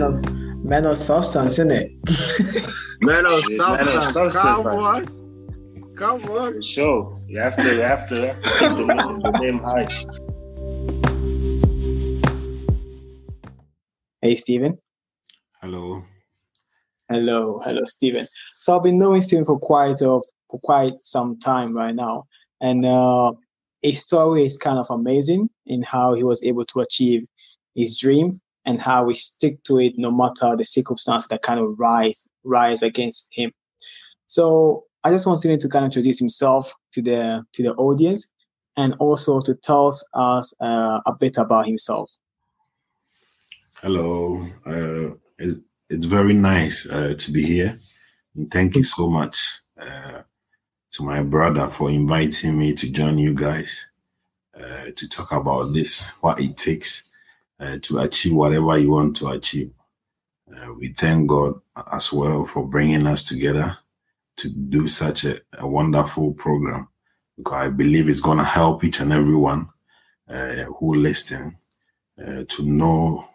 man of man of substance, isn't it? Man of Yeah, man of substance. substance, Come man. on. Come on. For sure. You have to, you have to, you have to keep the name, the name high. Hey, Stephen. Hello. Hello, hello, Stephen. So I've been knowing Stephen for quite a, for quite some time right now, and uh, his story is kind of amazing in how he was able to achieve his dream and how we stick to it no matter the circumstance that kind of rise rise against him. So I just want Stephen to kind of introduce himself to the to the audience and also to tell us uh, a bit about himself. Hello. Uh, it's, it's very nice uh, to be here. And thank you so much uh, to my brother for inviting me to join you guys uh, to talk about this, what it takes uh, to achieve whatever you want to achieve. Uh, we thank God as well for bringing us together to do such a, a wonderful program because I believe it's going to help each and everyone uh, who listen uh, to know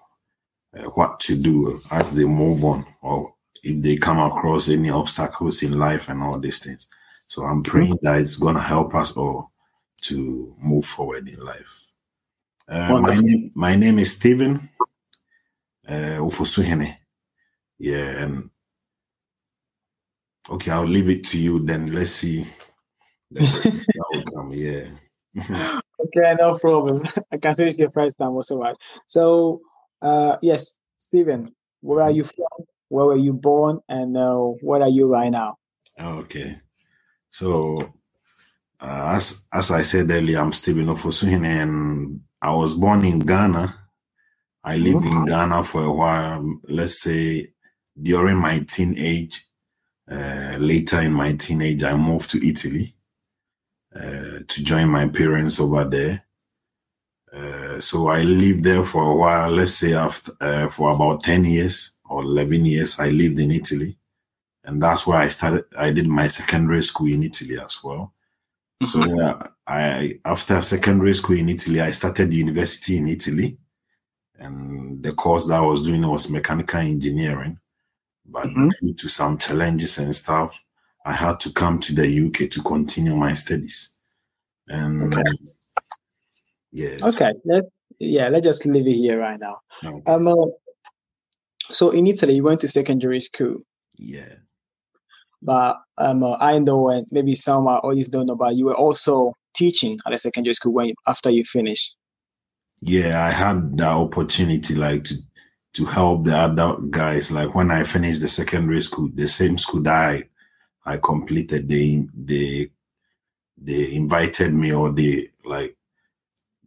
uh, what to do as they move on or if they come across any obstacles in life and all these things. So I'm praying that it's going to help us all to move forward in life. Uh, my, name, my name is Stephen uh, Ofosuhene. Yeah, and okay, I'll leave it to you then. Let's see the, the outcome. Yeah. Okay, no problem. I can say it's your first time also, right? So, uh, yes, Stephen, where are you from? Where were you born? And uh, where are you right now? Okay. So, uh, as as I said earlier, I'm Stephen Ofosuhene, and I was born in Ghana. I lived in Ghana for a while. Let's say during my teenage, uh, later in my teenage, I moved to Italy uh, to join my parents over there. Uh, so I lived there for a while. Let's say after uh, for about ten years or eleven years, I lived in Italy and that's where I started. I did my secondary school in Italy as well. So uh, I, after secondary school in Italy, I started the university in Italy, and the course that I was doing was mechanical engineering. But Mhm. due to some challenges and stuff, I had to come to the UK to continue my studies. And Okay. yes, Okay, let yeah, let's just leave it here right now. okay, Um, uh, so in Italy, you went to secondary school, yeah, but um, I know, and maybe some of our audience don't know, but you were also teaching at a secondary school when after you finished. yeah. I had the opportunity, like to to help the other guys. Like when I finished the secondary school, the same school that I, I completed, they they they invited me or they like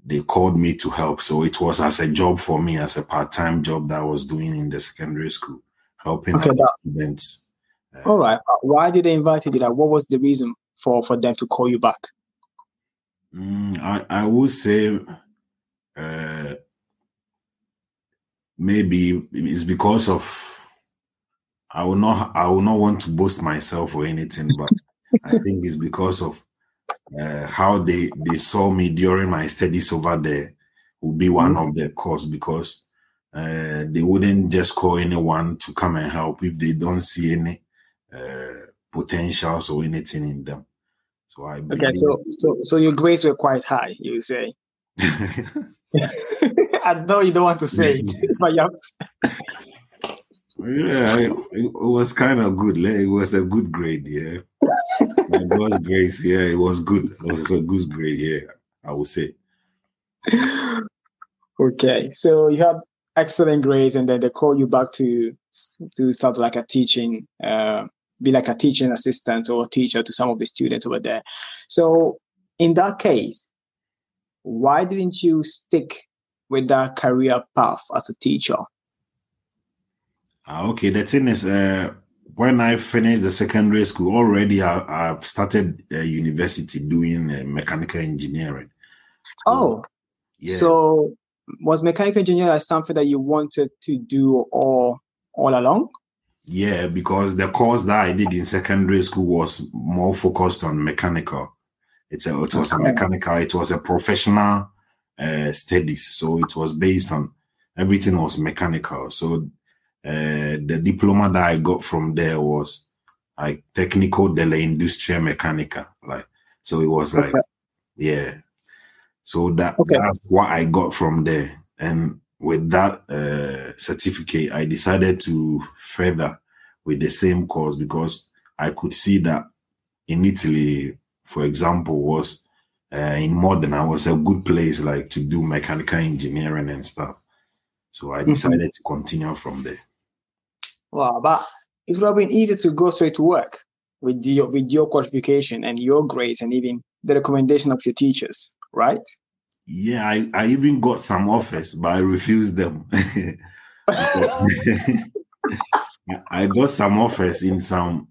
they called me to help. So it was as a job for me, as a part time job that I was doing in the secondary school, helping Okay, other that- students. All right. uh, Why did they invite you? Like, what was the reason for for them to call you back? Mm, I, I would say uh, maybe it's because of I will not I will not want to boast myself or anything, but I think it's because of uh, how they they saw me during my studies over there will be one of the cause because uh, they wouldn't just call anyone to come and help if they don't see any uh, potentials or anything in them. So I Okay, so so so your grades were quite high, you say. I know you don't want to say it, but you Yeah, I, it was kind of good. It was a good grade, yeah. it was great, yeah. It was good. It was a good grade, yeah. I would say. Okay, so you have excellent grades, and then they call you back to to start like a teaching, uh, be like a teaching assistant or teacher to some of the students over there. So, in that case, why didn't you stick with that career path as a teacher? Ah, okay, the thing is, uh, when I finished the secondary school, already I, I've started uh, university doing uh, mechanical engineering. So, Oh, yeah. so was mechanical engineering something that you wanted to do all all along? Yeah, because the course that I did in secondary school was more focused on mechanical. It's a, it was a mechanical, it was a professional uh, studies. So it was based on everything was mechanical. So uh, the diploma that I got from there was like technical de la Industria Mecánica. Like, so it was like, Okay. yeah. So that Okay. that's what I got from there. And with that uh, certificate, I decided to further with the same course because I could see that in Italy, for example, was uh, in I was a good place like to do mechanical engineering and stuff. So I Mhm. decided to continue from there. Wow, but it would have been easy to go straight to work with your with your qualification and your grades and even the recommendation of your teachers, right? Yeah, I, I even got some offers, but I refused them. I got some offers in some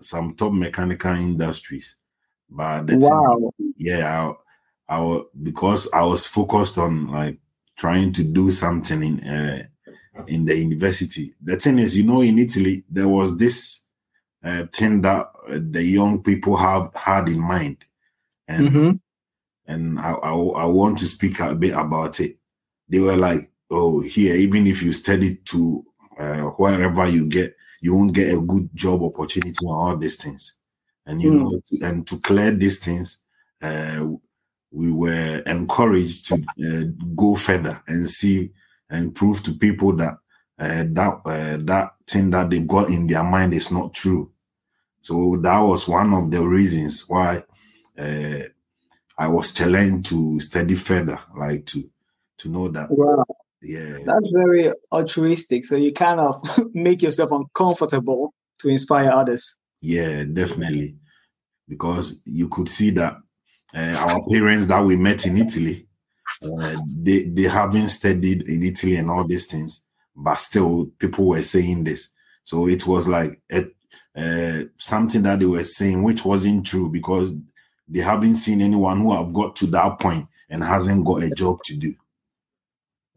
some top mechanical industries, but thing Wow. yeah, I, I because I was focused on like trying to do something in uh, in the university. The thing is, you know, in Italy there was this uh, thing that uh, the young people have had in mind, and hmm and I, I I want to speak a bit about it. They were like, "Oh, here, even if you study to uh, wherever you get, you won't get a good job opportunity and all these things." And you Mm. know, to, and to clear these things, uh, we were encouraged to uh, go further and see and prove to people that uh, that uh, that thing that they've got in their mind is not true. So that was one of the reasons why. Uh, I was challenged to study further, like to to know that Wow, yeah that's very altruistic. So you kind of make yourself uncomfortable to inspire others. yeah definitely because you could see that uh, our parents that we met in Italy uh, they they haven't studied in Italy and all these things, but still people were saying this. So it was like a, uh, something that they were saying which wasn't true because they haven't seen anyone who have got to that point and hasn't got a job to do.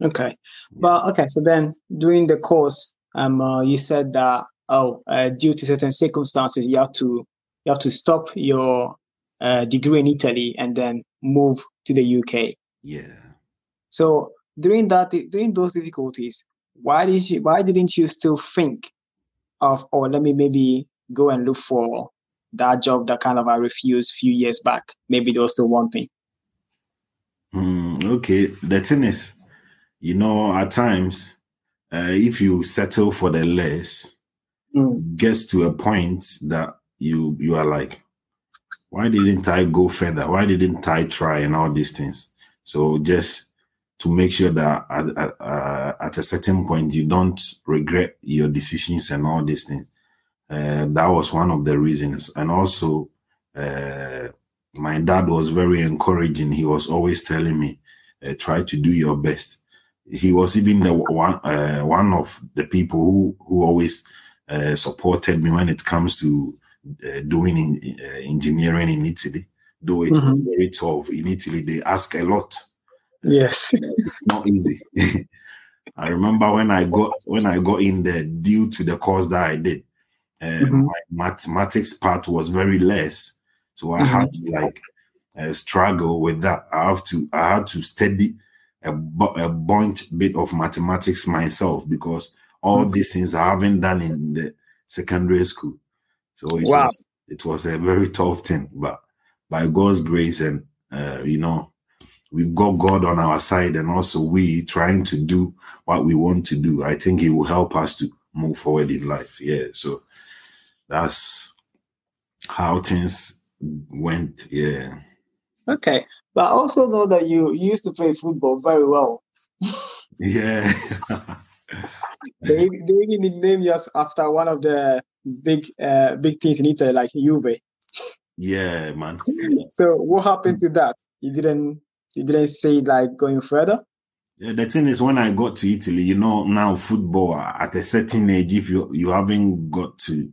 Okay, but okay. So then, during the course, um, uh, you said that oh, uh, due to certain circumstances, you have to you have to stop your uh, degree in Italy and then move to the UK. Yeah. So during that, during those difficulties, why did you why didn't you still think of oh, let me maybe go and look for that job that kind of I refused a few years back? Maybe there was still one thing. Hmm, okay, the thing is, you know, at times, uh, if you settle for the less, Mm. it gets to a point that you you are like, why didn't I go further? Why didn't I try and all these things? So just to make sure that at, at, uh, at a certain point you don't regret your decisions and all these things. Uh, that was one of the reasons, and also. Uh, my dad was very encouraging. He was always telling me, uh, "Try to do your best." He was even the one uh, one of the people who who always uh, supported me when it comes to uh, doing in, uh, engineering in Italy. Though it was Mhm. very tough in Italy, they ask a lot. Yes. It's not easy. I remember when I got when I got in there due to the course that I did, uh, Mhm. my mathematics part was very less, so I had to like uh, struggle with that. I have to I had to study a, a bunch bit of mathematics myself because all Mhm. these things I haven't done in the secondary school. So it Wow. was it was a very tough thing, but by God's grace and uh, you know we've got God on our side and also we trying to do what we want to do. I think He will help us to move forward in life. Yeah, so that's how things went. Yeah. Okay. But I also know that you used to play football very well. Yeah. They, they even nicknamed you after one of the big uh, big teams in Italy, like Juve. yeah, man. So what happened to that? You didn't you didn't say like going further? Yeah, the thing is, when I got to Italy, you know, now football at a certain age, if you you haven't got to,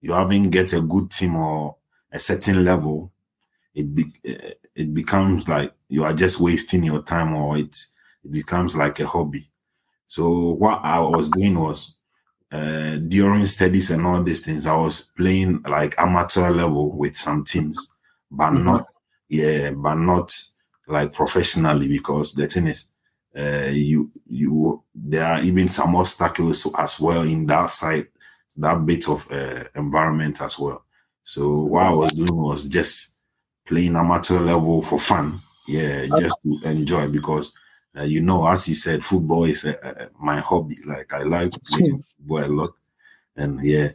you haven't get a good team or a certain level, it be, eh, it becomes like you are just wasting your time, or it it becomes like a hobby. So what I was doing was uh, during studies and all these things, I was playing like amateur level with some teams, but Mhm. not yeah, but not like professionally because the thing is uh, you you there are even some obstacles as well in that side, that bit of uh, environment as well. So what I was doing was just playing amateur level for fun, yeah, just to enjoy because uh, you know, as you said, football is uh, uh, my hobby. Like I like playing football a lot, and yeah,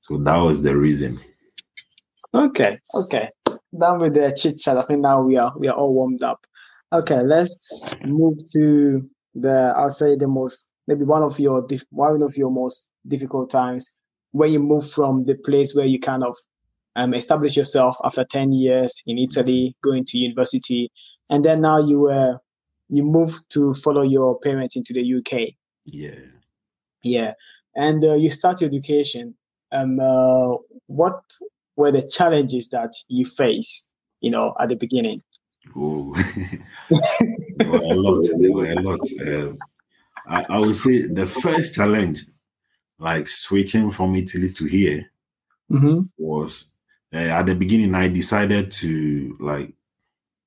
so that was the reason. Okay, okay. Done with the chit chat. I think now we are we are all warmed up. Okay, let's move to the I'll say the most maybe one of your one of your most difficult times where you move from the place where you kind of um, establish yourself after 10 years in Italy, going to university, and then now you were you move to follow your parents into the UK. Yeah. Yeah, and uh, you start your education. Um, uh, what were the challenges that you faced? You know, at the beginning. Oh, a lot. There were a lot. Um, I, I would say the first challenge, like switching from Italy to here, Mm-hmm. was uh, at the beginning. I decided to like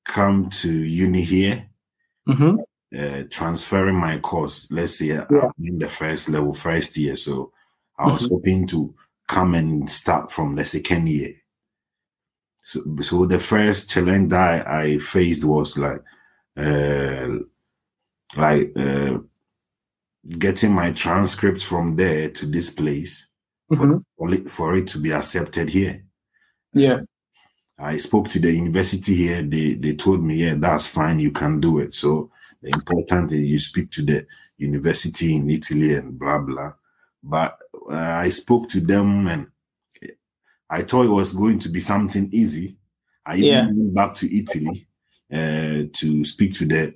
come to uni here, Mm-hmm. uh, transferring my course. Let's say Yeah. I'm in the first level, first year. So I was hoping to come and start from the second year. So, so the first challenge that I, I faced was like, uh, like uh, getting my transcript from there to this place for, Mm-hmm. for, it, for it to be accepted here. Yeah. I spoke to the university here. They they told me, yeah, that's fine. You can do it. So the important is you speak to the university in Italy and blah blah. But uh, I spoke to them and I thought it was going to be something easy. I even went back to Italy uh, to speak to the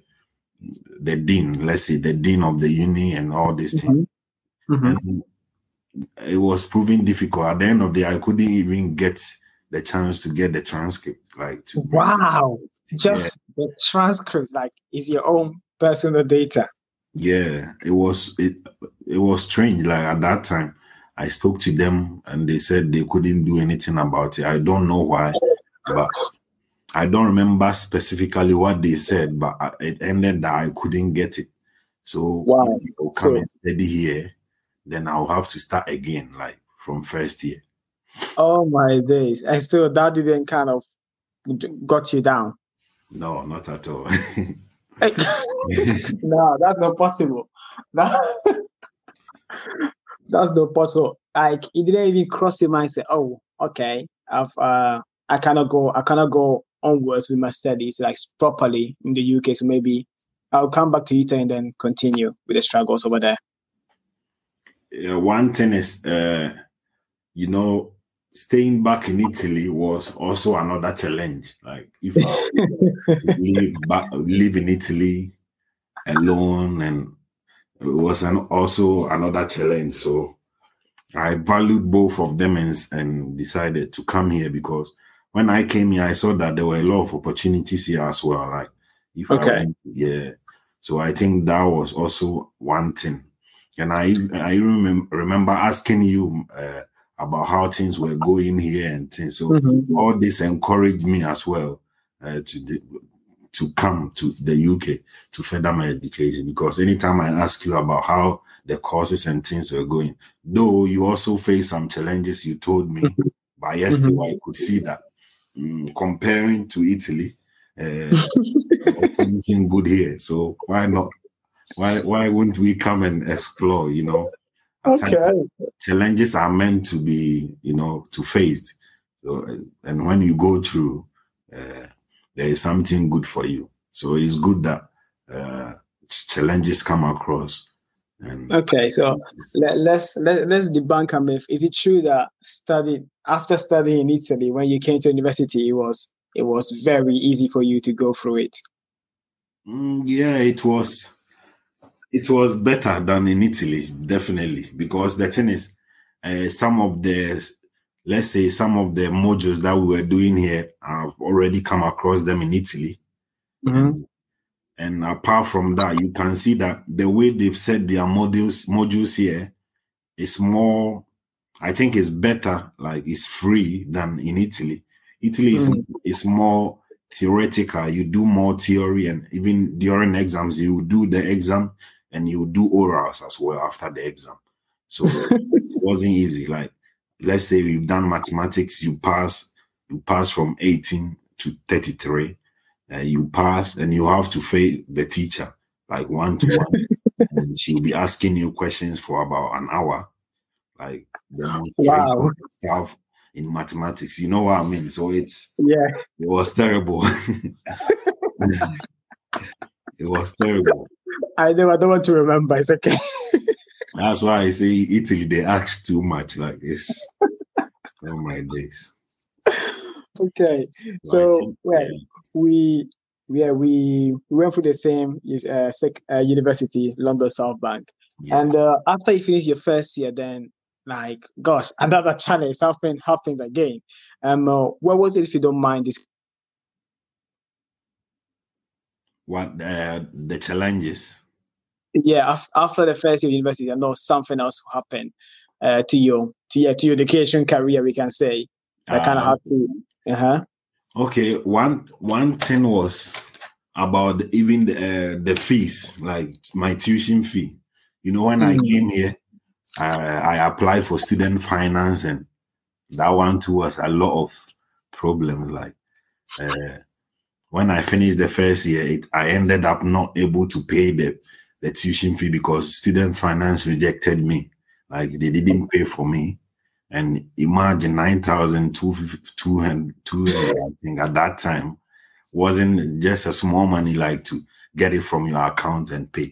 the dean, let's say the dean of the uni and all these things. Mm-hmm. And it was proving difficult. At the end of the day, I couldn't even get the chance to get the transcript. Like to Wow. Just the transcript, like, is your own personal data. yeah, it was it it was strange. Like at that time, I spoke to them and they said they couldn't do anything about it. I don't know why, but I don't remember specifically what they said, but it ended that I couldn't get it. So Wow. if you come So- and study here, then I'll have to start again, like from first year. Oh my days. And still that didn't kind of got you down. No, not at all. no, that's not possible. That- that's not possible. Like it didn't even cross your mind. Say, oh, okay, I've uh, I cannot go. I cannot go onwards with my studies like properly in the UK. So maybe I'll come back to Italy and then continue with the struggles over there. Yeah, one thing is, uh, you know, staying back in Italy was also another challenge. Like if I live back, live in Italy alone, and it was an, also another challenge. So I valued both of them and, and decided to come here because when I came here, I saw that there were a lot of opportunities here as well. Like if I went, yeah. So I think that was also one thing. And I I remem- remember asking you uh, about how things were going here and things. So all this encouraged me as well uh, to do, to come to the UK to further my education because anytime I ask you about how the courses and things are going, though you also face some challenges, you told me, but yesterday I could see that mm, comparing to Italy, uh, there's something good here. So why not? Why why wouldn't we come and explore? You know, Okay. challenges are meant to be, you know, to face. So, and when you go through, uh, there is something good for you. So it's good that uh, challenges come across. And Okay, so let, let's let, let's debunk a myth. Is it true that studying after studying in Italy, when you came to university, it was it was very easy for you to go through it? Mm, yeah, it was it was better than in Italy, definitely, because the thing is, uh, some of the let's say some of the modules that we were doing here, I've already come across them in Italy. And, and apart from that, you can see that the way they've set their modules modules here is more, I think, it's better. Like it's free than in Italy. Italy is Mm. is more theoretical, you do more theory, and even during exams, you do the exam and you do orals as well after the exam. So it wasn't easy. Like, let's say you've done mathematics, you pass, you pass from 18 to 33, uh, you pass, and you have to face the teacher like one to one. and she'll be asking you questions for about an hour, like Wow. in mathematics. You know what I mean? So it's Yeah. it was terrible. it was terrible. I know. I don't want to remember. It's okay. That's why I say Italy they ask too much. Like this. oh my days. okay. So think, yeah, uh, we yeah we we went through the same uh, sec, uh, university, London South Bank, yeah. and uh, after you finish your first year, then like gosh, another challenge happened happened again. Um, uh, what was it, if you don't mind? This what uh, the challenges. yeah af- after the first year of university, I know something else happened uh, to your to your to your education career. We can say I kind of Uh, have to. Uh huh. Okay, one one thing was about even the uh, the fees, like my tuition fee. You know, when I Mm. came here, I, I applied for student finance, and that one too was a lot of problems. Like uh, when I finished the first year, it, I ended up not able to pay the the tuition fee because student finance rejected me. Like they didn't pay for me. And imagine 9,200, I think at that time wasn't just a small money like to get it from your account and pay.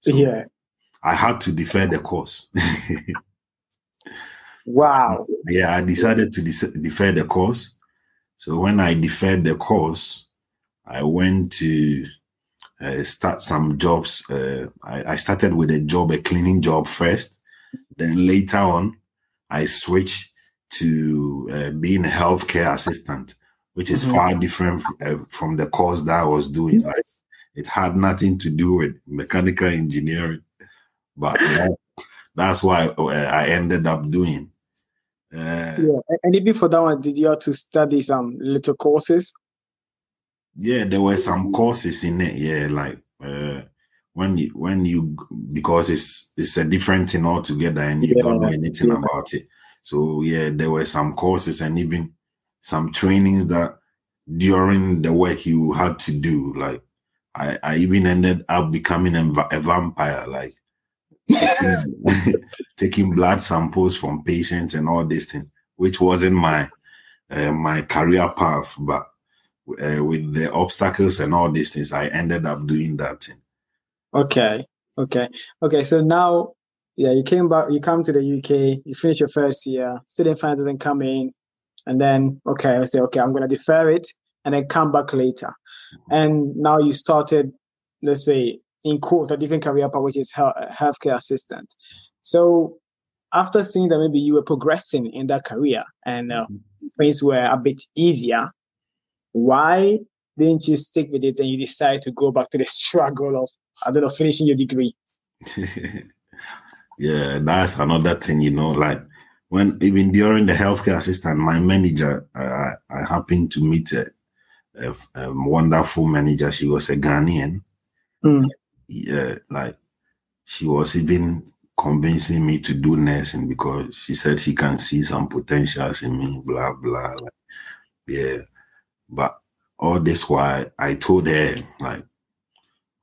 So Yeah. I had to defer the course. Wow. yeah, I decided to dis- defer the course. So when I deferred the course, I went to uh, start some jobs. Uh, I, I started with a job, a cleaning job first. Then later on, I switched to uh, being a healthcare assistant, which is Mhm. far different uh, from the course that I was doing. Like, it had nothing to do with mechanical engineering, but that- that's why uh, I ended up doing. Uh, Yeah. And even for that one, did you have to study some little courses? yeah there were some courses in it yeah like uh when you when you because it's it's a different thing altogether and you don't know anything yeah. about it so yeah there were some courses and even some trainings that during the work you had to do like i i even ended up becoming a, a vampire like taking, taking blood samples from patients and all these things which wasn't my uh, my career path but uh, with the obstacles and all these things, I ended up doing that thing. Okay. Okay. Okay. So now, yeah, you came back, you come to the UK, you finish your first year, student finance doesn't come in. And then, okay, I say, okay, I'm going to defer it and then come back later. And now you started, let's say, in quote, a different career path, which is health, healthcare assistant. So after seeing that maybe you were progressing in that career and uh, things were a bit easier, why didn't you stick with it and you decide to go back to the struggle of I don't know finishing your degree? yeah, that's another thing, you know, like when even during the healthcare assistant, my manager, uh, I happened to meet a, a, a wonderful manager. She was a Ghanaian. Mm. Yeah, like she was even convincing me to do nursing because she said she can see some potentials in me, blah, blah. Like, yeah. But all this why I told her like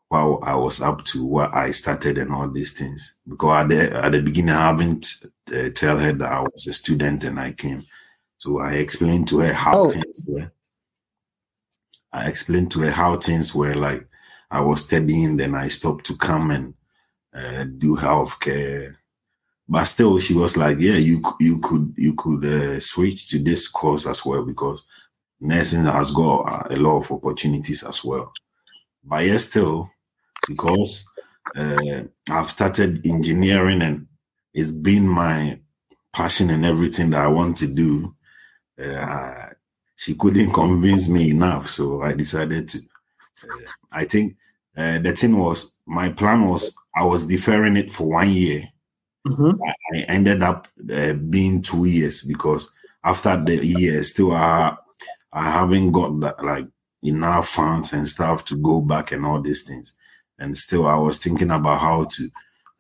while I was up to what I started and all these things because at the at the beginning I haven't uh, tell her that I was a student and I came, so I explained to her how Oh. things were. I explained to her how things were like. I was studying, then I stopped to come and uh, do healthcare. But still, she was like, "Yeah, you you could you could uh, switch to this course as well because nursing has got a lot of opportunities as well." But yeah, still, because uh, I've started engineering and it's been my passion and everything that I want to do. Uh, she couldn't convince me enough, so I decided to. Uh, I think uh, the thing was my plan was I was deferring it for one year. Mhm. I ended up uh, being two years because after the year, still I I haven't got that like enough funds and stuff to go back and all these things. And still, I was thinking about how to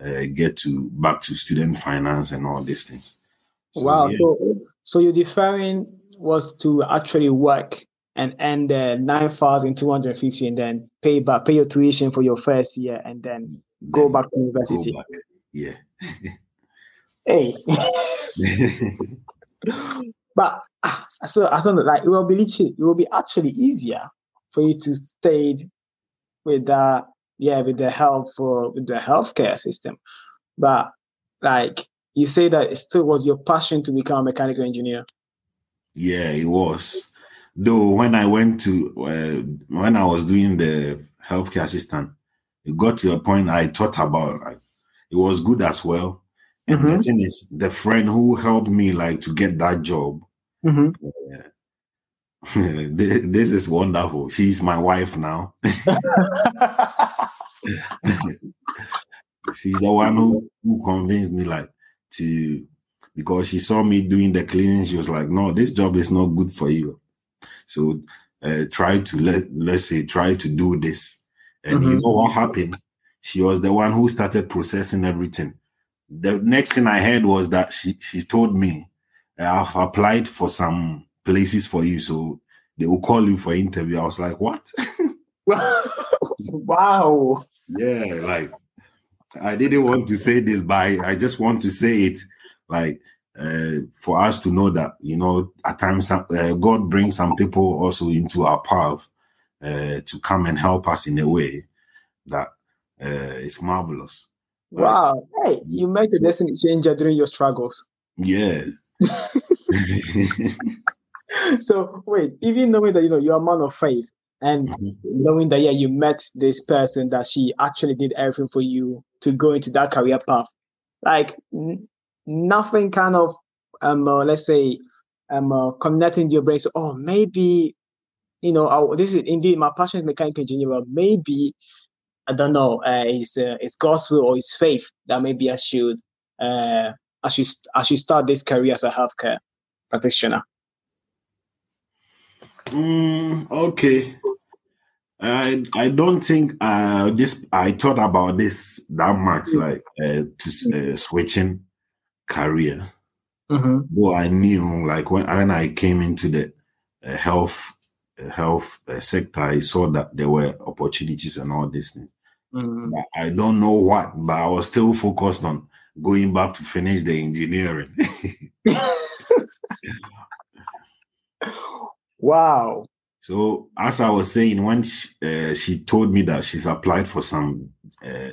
uh, get to back to student finance and all these things. So, wow. Yeah. So, so your deferring was to actually work and earn the nine thousand two hundred fifty, and then pay back, pay your tuition for your first year, and then, then go back to university. Back. Yeah. hey. but ah, so I don't like it will be it will be actually easier for you to stay with that, yeah, with the help for with the healthcare system. But like you say that it still was your passion to become a mechanical engineer. Yeah, it was. Though when I went to uh, when I was doing the healthcare assistant, it got to a point I thought about like, it was good as well. And mm-hmm. the thing is, the friend who helped me like to get that job, mm-hmm. uh, this is wonderful. She's my wife now. She's the one who, who convinced me like to because she saw me doing the cleaning. She was like, "No, this job is not good for you. So uh, try to let let's say try to do this." And mm-hmm. you know what happened? She was the one who started processing everything. The next thing I heard was that she she told me, "I've applied for some places for you, so they will call you for interview." I was like, "What?" wow. Yeah, like I didn't want to say this, but I, I just want to say it like uh, for us to know that you know at times uh, God brings some people also into our path uh, to come and help us in a way that uh, is marvelous. Wow! Hey, you made a destiny changer during your struggles. Yeah. so wait, even knowing that you know you're a man of faith, and mm-hmm. knowing that yeah you met this person that she actually did everything for you to go into that career path like nothing kind of um uh, let's say um uh, connecting your brain so oh maybe you know I, this is indeed my passion is mechanical engineer but maybe i don't know uh, it's uh, it's god's will or it's faith that maybe i should uh i should i should start this career as a healthcare practitioner Mm, okay. I I don't think uh just I thought about this that much mm. like uh, to uh, switching career. Mm-hmm. Well, I knew like when when I came into the uh, health uh, health uh, sector, I saw that there were opportunities and all these things. Mm-hmm. I don't know what, but I was still focused on going back to finish the engineering. Wow. So as I was saying, when she, uh, she told me that she's applied for some uh,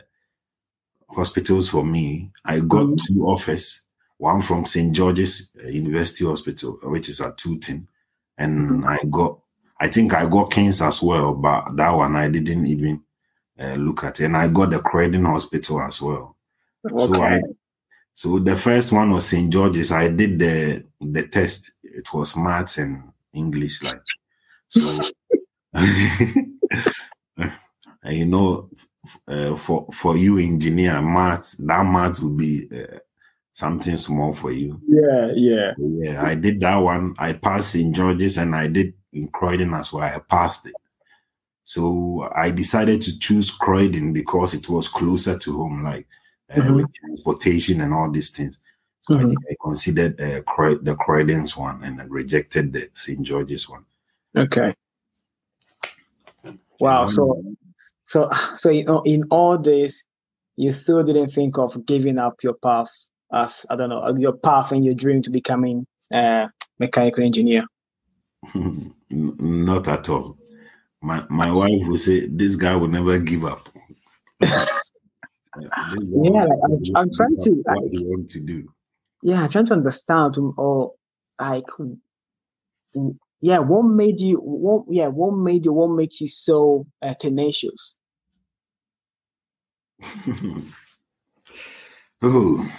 hospitals for me, I got mm-hmm. two offers. One from St. George's uh, University Hospital, which is at Tooting, and mm-hmm. I got, I think I got Kings as well, but that one I didn't even uh, look at, and I got the Croydon Hospital as well. Okay. So I, so the first one was St. George's. I did the the test. It was maths and English, like so. you know, uh, for for you engineer maths, that maths would be uh, something small for you. Yeah, yeah, so, yeah. I did that one. I passed in Georges, and I did in Croydon as well. I passed it. So I decided to choose Croydon because it was closer to home, like uh, mm-hmm. with transportation and all these things. So mm-hmm. I, I, considered uh, Croy- the Croydon's one and I rejected the St. George's one. Okay. Wow. Um, so, so, so you know, in all this, you still didn't think of giving up your path as I don't know your path and your dream to becoming a mechanical engineer. Not at all. My my wife will say this guy will never give up. yeah, like, I'm, I'm trying to. What like, he want to do yeah, trying to understand or like yeah, what made you what yeah, what made you what made you so uh, tenacious? oh,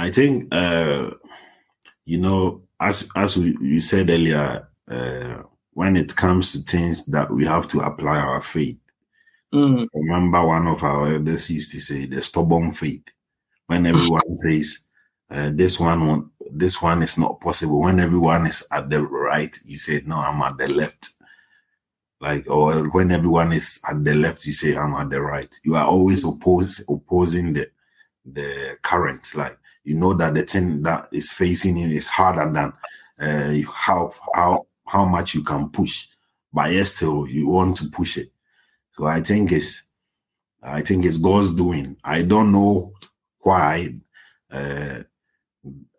I think uh, you know, as as we, you said earlier, uh, when it comes to things that we have to apply our faith. Mm. Remember, one of our elders used to say, "The stubborn faith." When everyone says, uh, this one this one is not possible when everyone is at the right you say no i'm at the left Like, or when everyone is at the left, you say, I'm at the right. You are always oppose, opposing the, the current. Like, you know that the thing that is facing you is harder than uh, how, how, how much you can push, but yet still you want to push it. So I think it's, I think it's God's doing. I don't know why. Uh,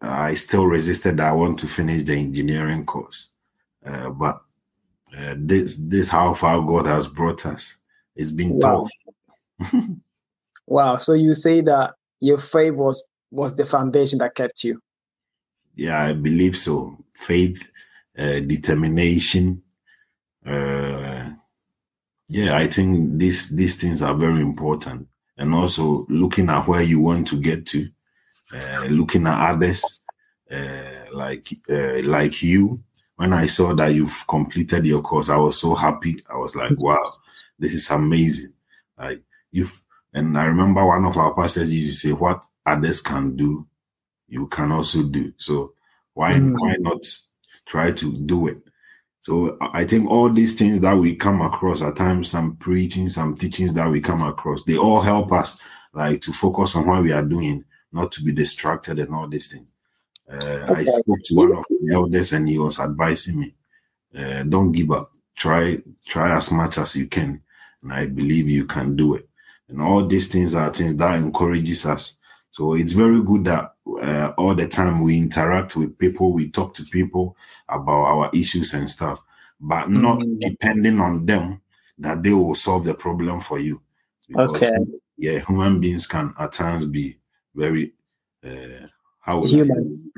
I still resisted. I want to finish the engineering course, uh, but uh, this this how far God has brought us. It's been Wow. tough. Wow. So you say that your faith was was the foundation that kept you. Yeah, I believe so. Faith, uh, determination. Uh, yeah, I think these these things are very important, and also looking at where you want to get to, uh, looking at others, uh, like uh, like you. When I saw that you've completed your course, I was so happy. I was like, "Wow, this is amazing!" Like you've, and I remember one of our pastors used to say, "What others can do, you can also do." So why Mm. why not try to do it? So I think all these things that we come across at times, some preaching, some teachings that we come across, they all help us like to focus on what we are doing, not to be distracted and all these things. Uh, I spoke to one of the elders and he was advising me, uh, don't give up. Try try as much as you can, and I believe you can do it. And all these things are things that encourages us. So it's very good that uh, all the time we interact with people, we talk to people about our issues and stuff, but not Mhm. depending on them that they will solve the problem for you. Because, Okay. Yeah, human beings can at times be very, uh, how would Human.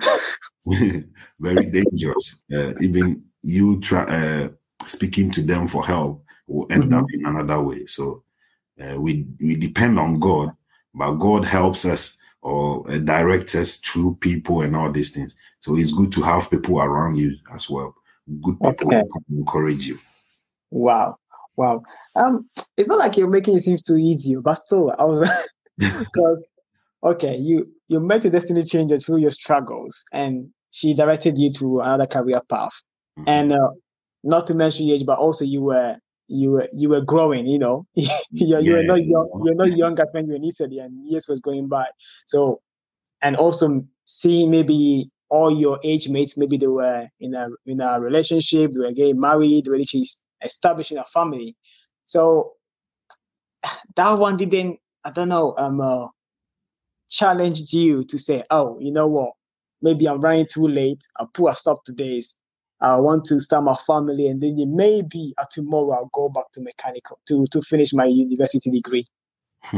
very dangerous. Uh, even you try uh, speaking to them for help will end up in another way. So uh, we we depend on God, but God helps us or uh, directs us through people and all these things. So it's good to have people around you as well. Good people Okay. can encourage you. Wow. Wow. Um, it's not like you're making it seem too easy, but still, I was because okay, you you met a destiny changer through your struggles, and she directed you to another career path. Mhm. And uh, not to mention your age, but also you were you were you were growing. You know, you you were not young. You're not young as when you were in Italy, and years was going by. So, and also seeing maybe all your age mates, maybe they were in a in a relationship, they were getting married, to es- establishing a family. So that one didn't, I don't know, um, uh, challenged you to say, oh, you know what? Maybe I'm running too late. I'll put a stop to this. I want to start my family, and then maybe uh, tomorrow I'll go back to mechanical to to finish my university degree.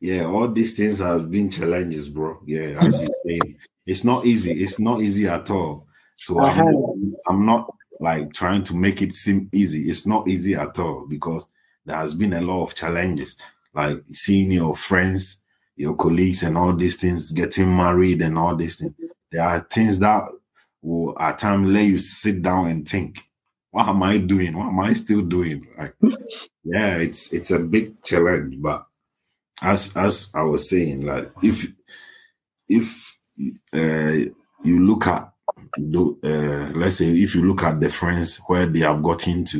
yeah, all these things have been challenges, bro. Yeah, as you say, it's not easy. It's not easy at all. So I'm, Uh-huh. not, I'm not like trying to make it seem easy. It's not easy at all because there has been a lot of challenges, like seeing your friends, your colleagues, and all these things getting married and all these things. There are things that will at times let you sit down and think, what am I doing? What am I still doing? Like, yeah, it's it's a big challenge, but as as I was saying, like if if uh, you look at the, uh, let's say if you look at the friends where they have got into,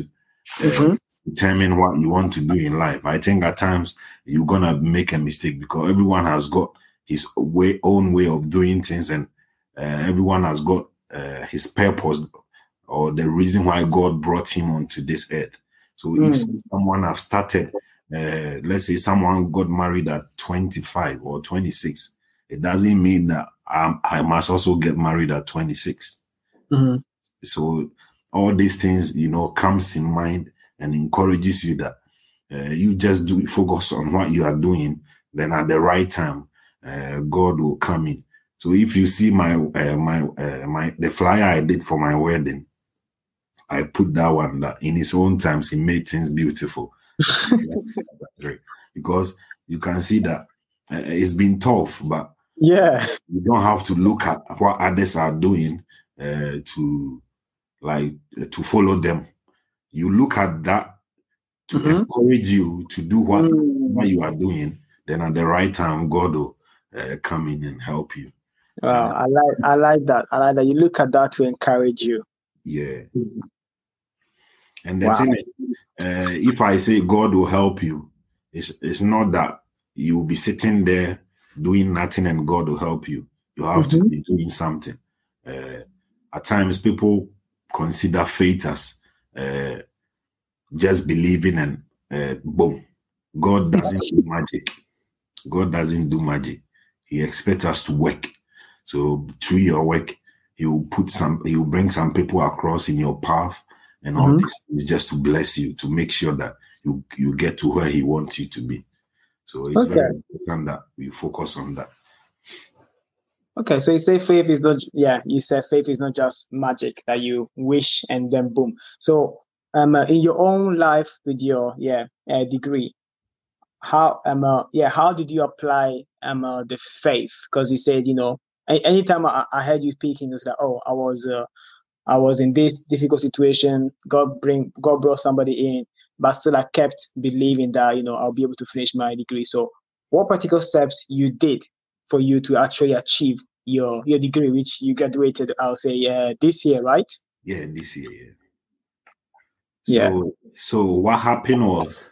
uh, Mhm. determine what you want to do in life. I think at times you're gonna make a mistake because everyone has got his way own way of doing things, and uh, everyone has got uh, his purpose or the reason why God brought him onto this earth. So if Mm. someone have started, uh, let's say someone got married at 25 or 26, it doesn't mean that um, I must also get married at 26. Mhm. So all these things, you know, comes in mind and encourages you that uh, you just do focus on what you are doing. Then at the right time, uh, God will come in. So if you see my uh, my uh, my the flyer I did for my wedding, I put that one that in his own times he made things beautiful. because you can see that uh, it's been tough, but Yeah. you don't have to look at what others are doing uh, to like to follow them. You look at that to Mhm. encourage you to do what, Mm. what you are doing. Then at the right time, God will uh, come in and help you. Wow, I like I like that. I like that. You look at that to encourage you. Yeah. And the Wow. thing is, uh, if I say God will help you, it's it's not that you will be sitting there doing nothing and God will help you. You have to Mhm. be doing something. Uh, at times, people consider faith as uh, just believing and uh, boom. God doesn't do magic. God doesn't do magic. He expects us to work. So through your work, He will put some. He will bring some people across in your path, and all Mhm. this is just to bless you, to make sure that you you get to where He wants you to be. So it's Okay. very important that we focus on that. Okay, so you say faith is not yeah, you said faith is not just magic that you wish and then boom. So um uh, in your own life with your yeah uh, degree, how um uh, yeah how did you apply um uh, the faith? Because you said you know anytime I, I heard you speaking, it was like oh I was uh, I was in this difficult situation. God bring God brought somebody in, but still I kept believing that you know I'll be able to finish my degree. So what particular steps you did for you to actually achieve your your degree, which you graduated, I'll say, uh, this year, right? Yeah, this year. Yeah. Yeah. So, so what happened was,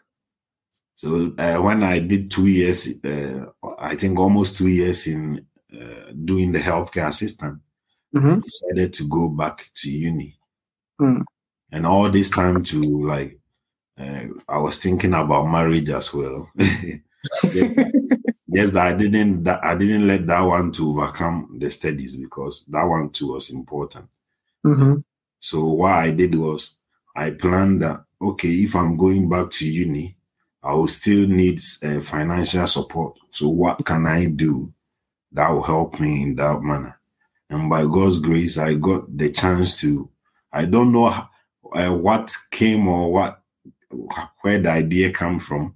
so uh, when I did two years, uh, I think almost two years in uh, doing the healthcare assistant, Mm-hmm. I decided to go back to uni. Mm. And all this time to like, uh, I was thinking about marriage as well. yes, that I didn't, that I didn't let that one to overcome the studies because that one too was important. Mm-hmm. So what I did was I planned that okay, if I'm going back to uni, I will still need uh, financial support. So what can I do that will help me in that manner? And by God's grace, I got the chance to. I don't know uh, what came or what where the idea came from.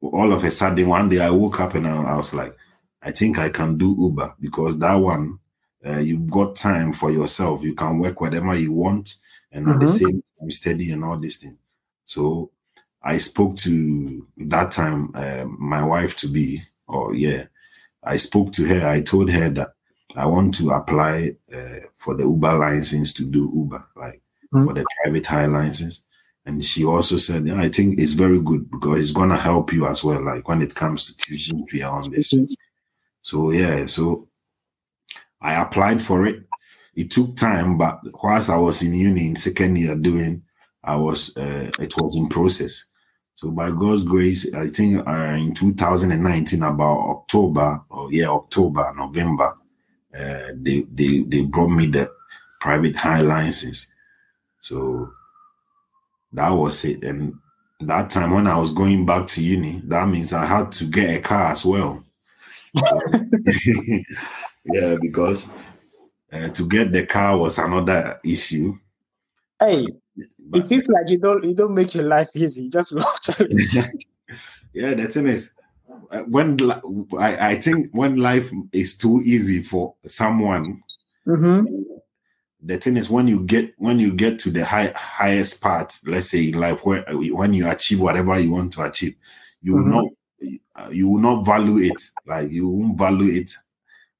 All of a sudden, one day I woke up and I, I was like, I think I can do Uber because that one uh, you've got time for yourself. You can work whatever you want and at the Mhm. same time study and all these things. So I spoke to that time uh, my wife to be, or yeah, I spoke to her. I told her that I want to apply uh, for the Uber license to do Uber, like Mhm. for the private hire license. And she also said, yeah, I think it's very good because it's gonna help you as well, like when it comes to tuition fee on this. So yeah, so I applied for it. It took time, but whilst I was in uni in second year doing, I was uh, it was in process. So by God's grace, I think uh, in 2019, about October or yeah October November, uh, they they they brought me the private hire license. So that was it. And that time when I was going back to uni, that means I had to get a car as well. yeah, because uh, to get the car was another issue. Hey, But, it seems like you don't you don't make your life easy. You just love challenges. yeah, the thing is, when I, I think when life is too easy for someone, mm-hmm. the thing is when you get when you get to the high, highest part, let's say in life, where when you achieve whatever you want to achieve, you will Mhm. not uh, you will not value it like you won't value it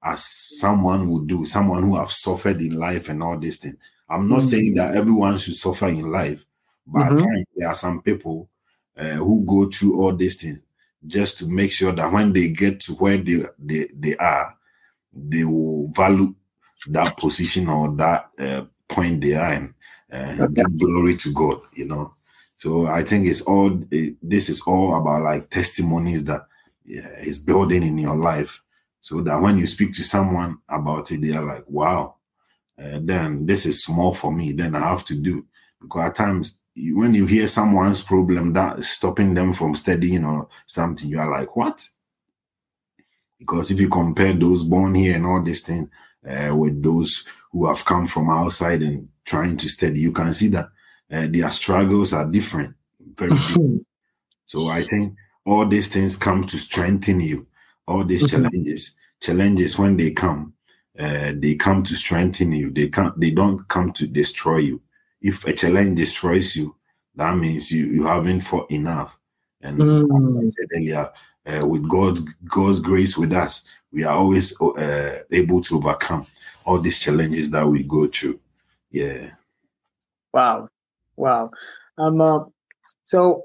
as someone would do, someone who have suffered in life and all these things. I'm not Mhm. saying that everyone should suffer in life, but at Mhm. times there are some people uh, who go through all these things just to make sure that when they get to where they they, they are, they will value that position or that uh, point they are in, uh, Okay. give glory to God, you know. So I think it's all it, this is all about like testimonies that yeah, is building in your life, so that when you speak to someone about it, they are like, "Wow, uh, then this is small for me. Then I have to do." Because at times, you, when you hear someone's problem that is stopping them from studying or something, you are like, "What?" Because if you compare those born here and all these things uh, with those who have come from outside and trying to study, you can see that uh, their struggles are different, very different. So I think all these things come to strengthen you. All these Mhm. challenges, challenges when they come, uh, they come to strengthen you. They can't. They don't come to destroy you. If a challenge destroys you, that means you you haven't fought enough. And as I Mm. said earlier, uh, with God's God's grace with us, we are always uh, able to overcome all these challenges that we go through. Yeah. Wow, wow. Um. Uh, so,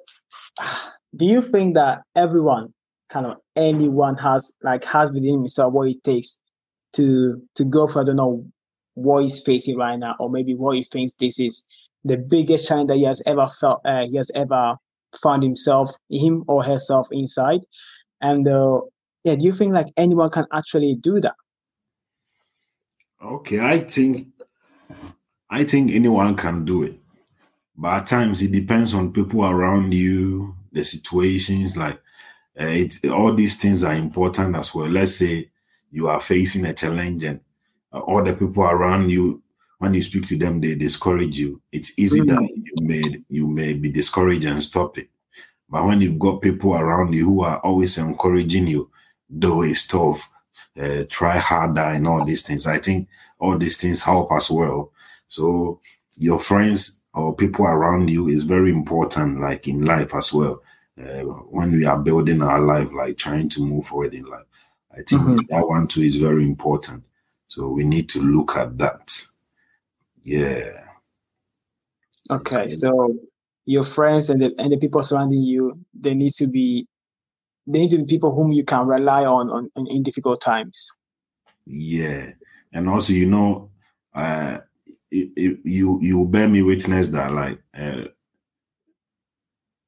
do you think that everyone, kind of anyone, has like has within himself what it takes to to go for I don't know what he's facing right now, or maybe what he thinks this is the biggest challenge that he has ever felt, uh, he has ever found himself, him or herself inside. And uh, yeah, do you think like anyone can actually do that? Okay, I think I think anyone can do it, but at times it depends on people around you, the situations. Like uh, it's all these things are important as well. Let's say you are facing a challenge and uh, all the people around you when you speak to them they discourage you. It's easy mm-hmm. that you may you may be discouraged and stop it. But when you've got people around you who are always encouraging you though it's tough uh, try harder and all these things. I think all these things help as well. So your friends or people around you is very important like in life as well. Uh, when we are building our life like trying to move forward in life i think mm-hmm. that one too is very important so we need to look at that yeah. Okay, so your friends and the and the people surrounding you, they need to be they need to be people whom you can rely on on, on in difficult times. Yeah, and also you know, uh, it, it, you you bear me witness that like uh,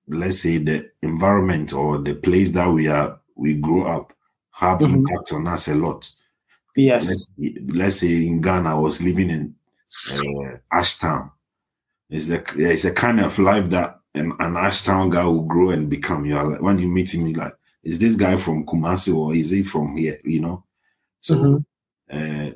let's say the environment or the place that we are we grow up have mm-hmm. impact on us a lot. Yes. Let's, let's say in Ghana, I was living in uh, Ashtown. It's like it's a kind of life that an, an Ashtown guy will grow and become. You like, when you meet him, like, is this guy from Kumasi or is he from here? You know, so mm-hmm. uh,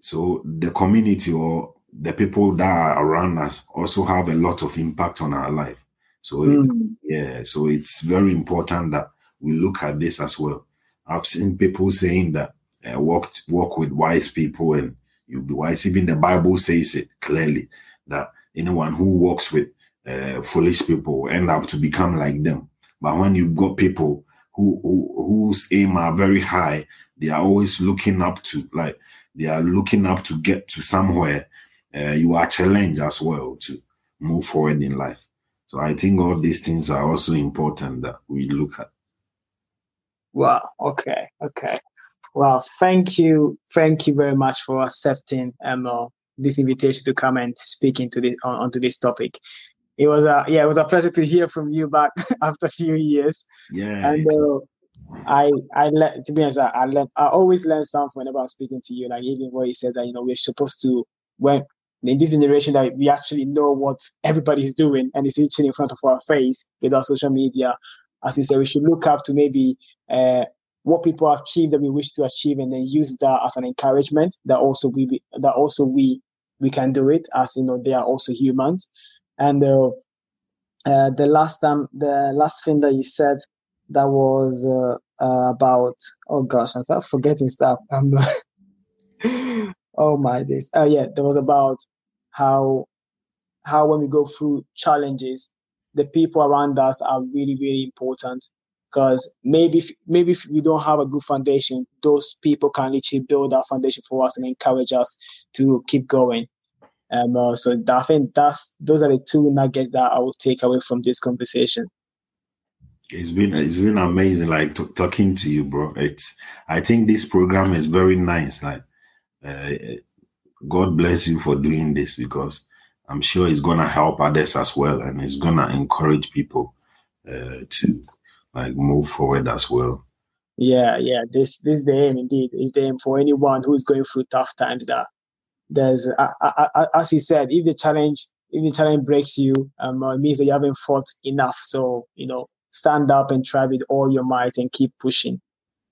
so the community or the people that are around us also have a lot of impact on our life. So mm. it, yeah, so it's very important that we look at this as well. I've seen people saying that uh, walk walk with wise people and you'll be wise. Even the Bible says it clearly that anyone who walks with uh, foolish people end up to become like them. But when you've got people who, who whose aim are very high, they are always looking up to like they are looking up to get to somewhere. Uh, you are challenged as well to move forward in life. So I think all these things are also important that we look at. Wow. Okay. Okay. Well, thank you, thank you very much for accepting um, uh, this invitation to come and speak into this on, onto this topic. It was a yeah, it was a pleasure to hear from you back after a few years. Yeah, and uh, I I le- to be honest, I, I learned I always learn something whenever I'm speaking to you. Like even what you said that you know we're supposed to when in this generation that we actually know what everybody is doing and it's itching in front of our face with our social media. As you said, we should look up to maybe uh, what people have achieved that we wish to achieve and then use that as an encouragement that also we that also we we can do it as you know they are also humans. And uh, uh, the last time the last thing that you said that was uh, uh about oh gosh i start forgetting stuff. Um, oh my days. Uh, yeah there was about how how when we go through challenges the people around us are really really important because maybe if, maybe if we don't have a good foundation, those people can literally build that foundation for us and encourage us to keep going. Um, uh, so that, I think that's those are the two nuggets that I will take away from this conversation. It's been it's been amazing, like t- talking to you, bro. It's I think this program is very nice. Like, uh, God bless you for doing this because I'm sure it's gonna help others as well, and it's gonna encourage people uh, to like move forward as well. Yeah, yeah. This this is the aim indeed. Is the aim for anyone who is going through tough times that there's uh, uh, as he said, if the challenge if the challenge breaks you, um, it means that you haven't fought enough. So you know, stand up and try with all your might and keep pushing.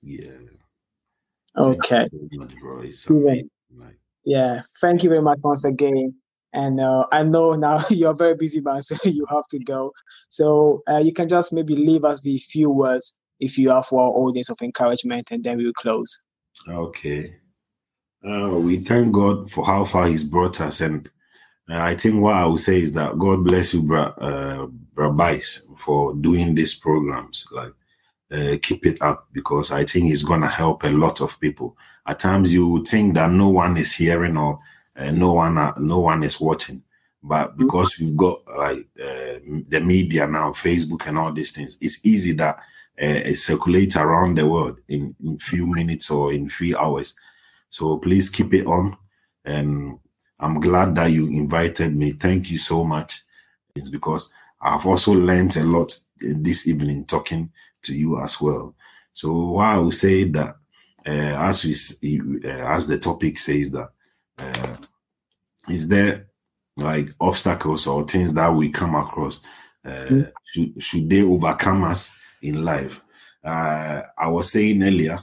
Yeah. Okay. So much, yeah. Thank you very much once again. And uh, I know now you're very busy man, so you have to go. So uh, you can just maybe leave us with a few words if you have for our audience of encouragement, and then we will close. Okay. Uh, we thank God for how far He's brought us, and uh, I think what I would say is that God bless you, bro, uh, for doing these programs. Like, uh, keep it up because I think it's gonna help a lot of people. At times, you think that no one is hearing or uh, no one uh, no one is watching But because we've got like uh, the media now, Facebook and all these things, it's easy that uh, it circulates around the world in in few minutes or in few hours. So please keep it on, and I'm glad that you invited me. Thank you so much. It's because I've also learned a lot this evening talking to you as well. So I will say that uh, as we uh, as the topic says that uh, is there like obstacles or things that we come across uh, mm. should should they overcome us in life? Uh, I was saying earlier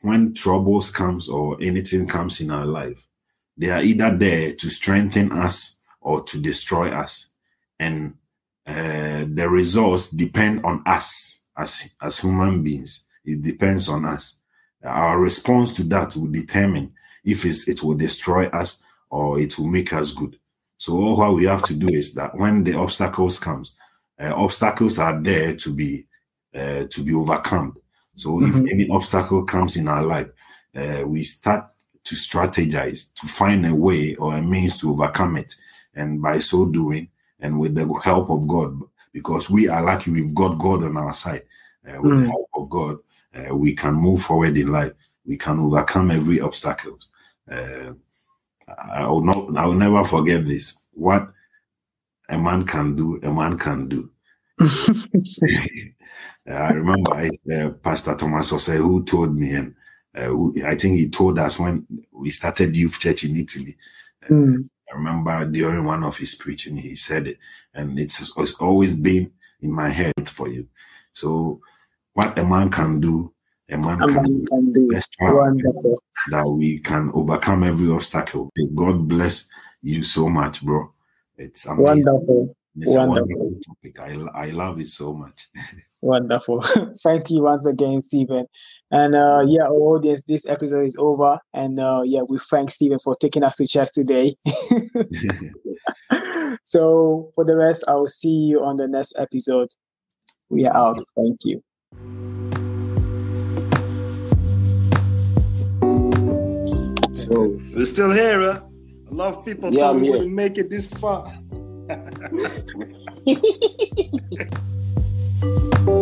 when troubles comes or anything comes in our life, they are either there to strengthen us or to destroy us, and uh, the results depend on us as as human beings. It depends on us. Our response to that will determine if it will destroy us or it will make us good. So all what we have to do is that when the obstacles comes, uh, obstacles are there to be uh, to be overcome. So mm-hmm. if any obstacle comes in our life, uh, we start to strategize to find a way or a means to overcome it, and by so doing, and with the help of God, because we are lucky we've got God on our side. Uh, with mm. the help of God, uh, we can move forward in life. We can overcome every obstacle. Uh, I will not. I will never forget this. What a man can do, a man can do. I remember uh, Pastor Thomas Ose who told me, and uh, who, I think he told us when we started youth church in Italy. Mm. I remember during one of his preaching, he said it, and it's, it's always been in my head for you. So, what a man can do, a man, can, can, do. Try that we can overcome every obstacle. God bless you so much, bro. It's amazing. wonderful. It's wonderful. a wonderful topic. I, I love it so much. Wonderful. Thank you once again, Stephen. And uh, yeah, our audience, this episode is over. And uh, yeah, we thank Stephen for taking us to church today. so for the rest, I will see you on the next episode. We are out. Thank you. We're still here, huh? A lot of people yeah, thought we wouldn't make it this far.